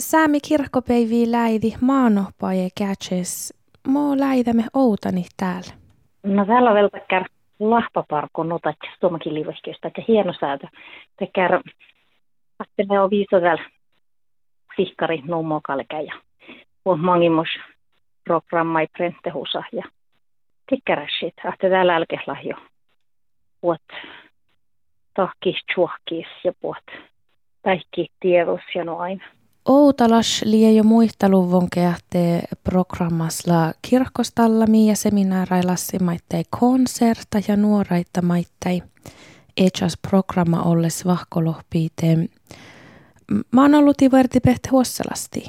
Säämi kirkkopäivi läidi maanohpaje kätses. Mo läidämme outani täällä. No täällä vielä tekär lahpaparkon notat tuomakin liivoskeista, että hieno säätö. Että ne on viiso täällä sihkari nummo kalkeja. On mangimus programma i prentehusa ja tikkäräsit, että täällä älkeslahjo. Puot tahkis chuohkis ja puot päihki tiedus ja noin. Outalas lie jo muisteluvon keahte programmasla kirkostallami ja seminaarailassi maittei konserta ja nuoraita maittai. Echas programma olles vahkolohpiiteen. Mä oon ollut iverti pehte huosselasti.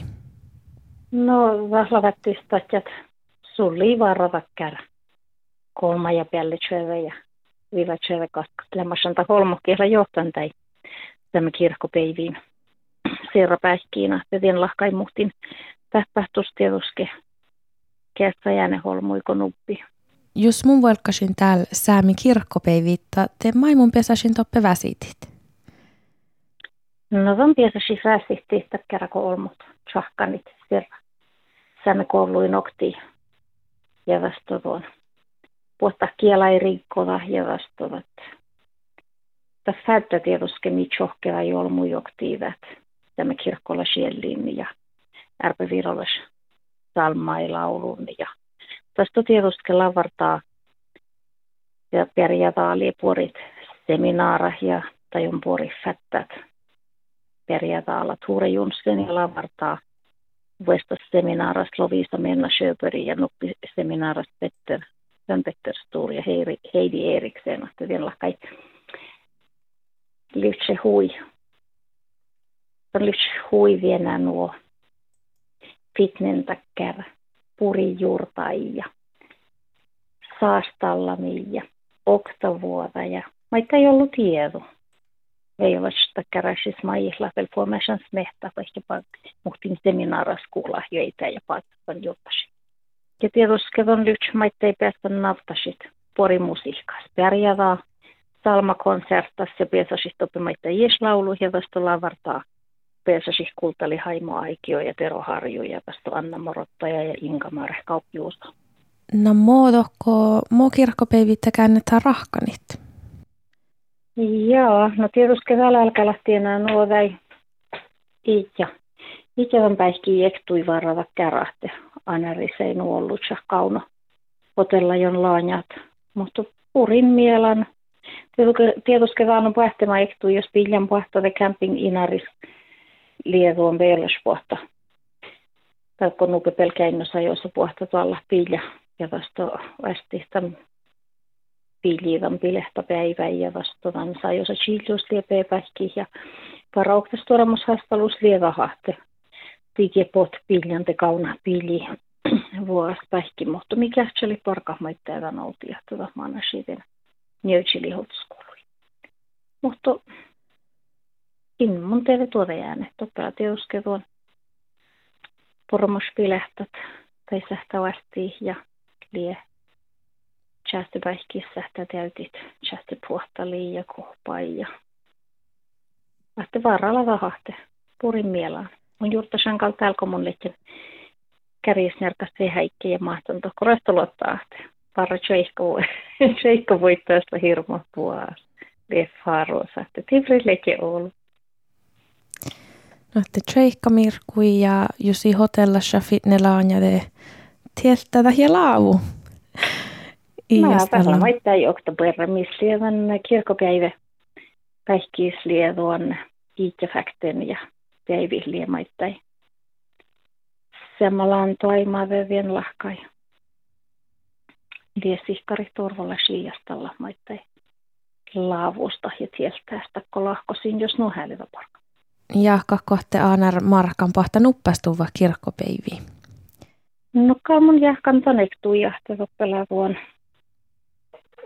No, vahlavättistä, että sulli varata käydä. Kolma ja päälle ja viiva tjöve katklemassa kolmo kielä johtan tai tämä kirkkopeiviin. Seura päihkiina, vedin lahkai muhtin täppähtustiedoske kässä jääne holmuiko nuppi. Jos mun velkasin täällä säämi kirkkopäivitta, te maimun pesäsin toppe väsitit. No on pesäsin väsitit, että kerrako olmut, tjahkanit, siellä säämi kouluin okti ja vastuun. Puhta kiela ei riikkova ja vastuvat. Tässä fädda tietysti mitjohkeva jolmu joktiivat tämä kirkkola sielin ja ärpevirolles salmailaulun ja tästä tietysti lavartaa ja perjataali puorit seminaara ja on puori fättät. Perjataalla Tuure Junsen ja lavartaa vuesta seminaaras Lovisa Menna Sjöberg ja nuppi seminaaras Petter Sven Petter ja Heidi Eriksen. Että vielä kai lyhtsä hui olisi huivienä nuo pitnen takkär purijuurtai ja saastallami ja oktavuota ja vaikka ei ollut tieto. Ei ole sitä käräsis maihla vielä puomesan smehtä, vaikka muhtin seminaaras kuulla joita ja paikkaan jottasi. Ja on lyhtsä maita ei päästä naftasit pori musiikkas. Pärjävää salmakonsertas ja pääsäsit oppimaita laulu ja vasta lavartaa Peesasi Kultali Haimo Aikio ja Tero Harju ja tästä Anna Morottaja ja Inka Mare Kauppiuusta. No muodokko muu kirkkopäivittä käännetään rahkanit? Joo, no tietysti keväällä alkaa lähtien enää nuo väi Iitja. Ikävän päihki ektui varrava kärähte. Anarisei ollut kauno. Hotella jon laanjat. Mutta purin mielan. Tietysti kevään on pähtema ektui, jos piljan pahtade camping inaris lievuon vuotta. Tai kun nuke pelkäinnossa, jossa puhta tuolla piilä ja vasta vasti tämän piiliivan pilehtä päivä ja vasta tämän saa jossa chiilius liepee pähki ja varauktas tuoramus hastalus lieva hahte. Tiike pot piljan te kauna piili vuos pähki, mutta mikä oli parka maittaa nouti ja tuota maana hotskuului. Mutta in mun teille tuoda jääneet operaatioske tuon pormospilehtot tai sähtävästi ja lie chästipäihkissä sähtä täytit chästi puhtali ja kohpai ja lähti varalla vahahte purin mielaan. Mun juurta shankal täällä mun lehtien kärjisnärkästi häikki ja mahtanto koresta luottaa. Parra tseikka voittaa hirmo puolesta. Leffarosa, että tivri leke ollut. No, että Mirkui ja Jusi hotellassa fitnelaanjade tieltä ja laavu. No, tällä maittaa jo oktoberra, missä kirkopäivä päihkiislieduon iittäfakten ja päivihliä maittai. Samalla toimaa vevien lahkai. Liesihkari turvalla siijastalla maittai laavusta ja tieltä, kun lahkosin, jos nuo hälyvä parka ja kohte aanar markan pahta nuppastuva kirkkopeivi. No kalmun jahkan tonektuu jahtava pelavuon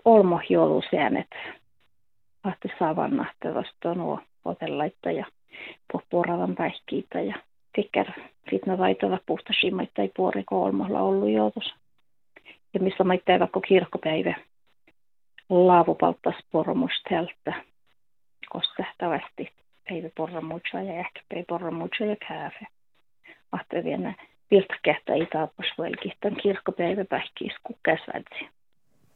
olmo joulusäänet. Ahti vasta nuo otellaitta ja pohporavan päihkiitä ja tikkär fitna vaitava puhta shimaita ei puori kolmolla ollut joutus. Ja missä maittaa vaikka kirkkopäivä laavupalttas pormustelta kostehtavasti päivä porra mucho ja ehkä päivä porra mucho ja kääfe. Ahte vielä vilta kehtä itaapas velkihtan kirkkopäivä pähkiis kukkäsvädsi.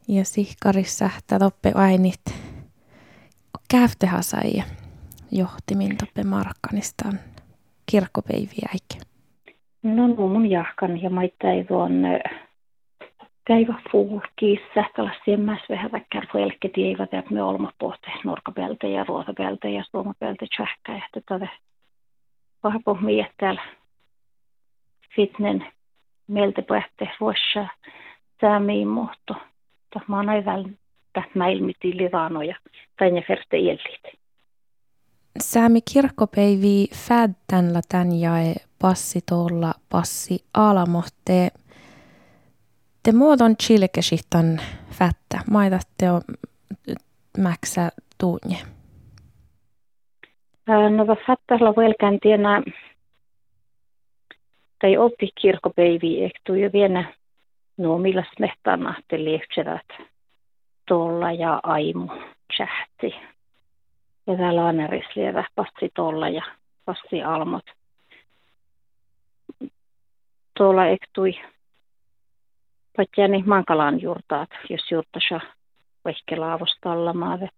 Ja sihkarissa toppe ainit käyftehasai johtimin toppe Markkanistaan kirkkopäiviä eikä. No, no mun jahkan ja maittai tuon käivä fuulkiis sähkälasien mäs vähän väkkär velket eivät että me olma pohte norkapelte ja ruotapelte ja suomapelte tsähkä ja tätä vahpo miettäällä fitnen meiltä pohte vuossa säämiin muutto. Mä oon aivan mäilmiti livanoja tai ne ferte illit. Säämi kirkkopeivi fäddänla tän jae passi tuolla passi alamohte. Te muodon chilkesihtan fättä. Maitatte on mäksä tuunje. No va fattalla velkän tienä tai oppi kirkkopeivi ehtuu jo vielä no millas mehtana te lievtsevät tuolla ja aimu chähti. Ja täällä on lievä passi tuolla ja passi almot tuolla ektui patjani mankalaan juurtaat, jos juurtasa vaikka laavostalla maave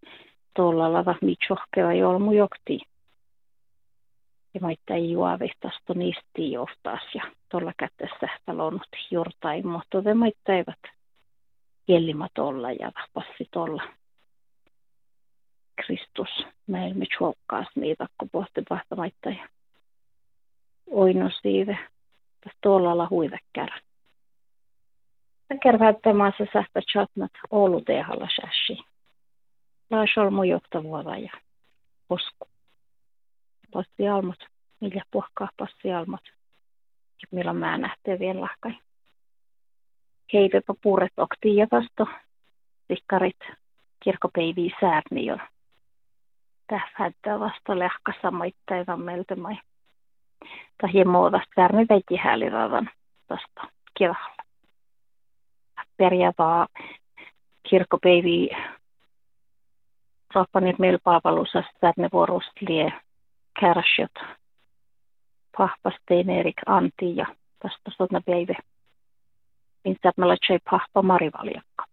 tuolla lava mitsohkeva jolmu jokti. Ja maita ei juovihtasto niistä johtaas ja tuolla kätessä talonut juurtain, mutta te maita eivät jellima tuolla ja passi tuolla. Kristus meillä me chuokkaas niitä, kun pohti pahtamaita ja oino siive tuolla huivekkärä. Kervättämässä sähtä chatnat Oulu tehalla shäshi. Lais olmu jokta vuoda ja posku. Passi almot, millä puhkaa passi almot. Millä mä nähtee vielä lahkai. Heipepä puuret okti ja vasto. Sikkarit kirkkopeivii sääpni jo. Tähfäyttää vasta lehkassa moittaivan meiltä mai tahi muodasta värmi veti hääliradan tuosta kirjalla. Perjavaa kirkkopeivi Rappanit meillä palvelussa värmi vuorosta lie kärsjot pahpastein Erik Antti ja tästä sotna päivä. Minä meillä ei pahpa marivaljakka.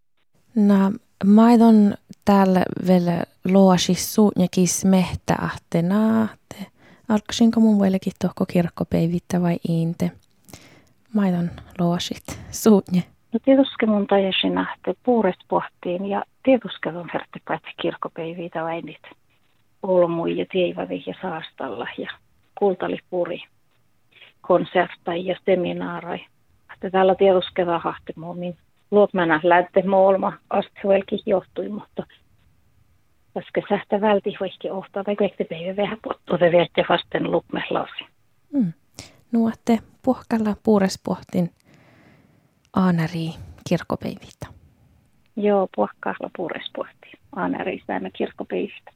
No, maidon täällä vielä luosis suunjakis mehtä ahtenaa Alksinko mun vieläkin tohko kirkkopeivittä vai iinte? Maiton luosit, suutne. No tietysti mun tajasin nähtä puurest pohtiin ja tietysti on verttipäät kirkkopeivitä vai niitä olmui ja teivävi ja saastalla ja kultalipuri konserttai ja seminaarai. Että täällä tietysti rahahti muomin. Luotmänä lähte molma astvelki johtui, mutta koska sähtä välti vaikka ohtaa tai kaikki päivä vähän pottuude viette vasten lukmehlausi. Mm. Nuotte puhkalla puurespohtin aanari kirkkopeivistä. Joo, puhkalla puurespohti aanari säännä kirkkopeivistä.